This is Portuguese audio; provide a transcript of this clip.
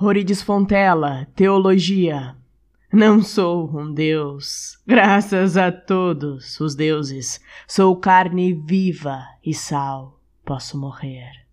Rorides Fontella, Teologia. Não sou um deus, graças a todos os deuses. Sou carne viva e sal, posso morrer.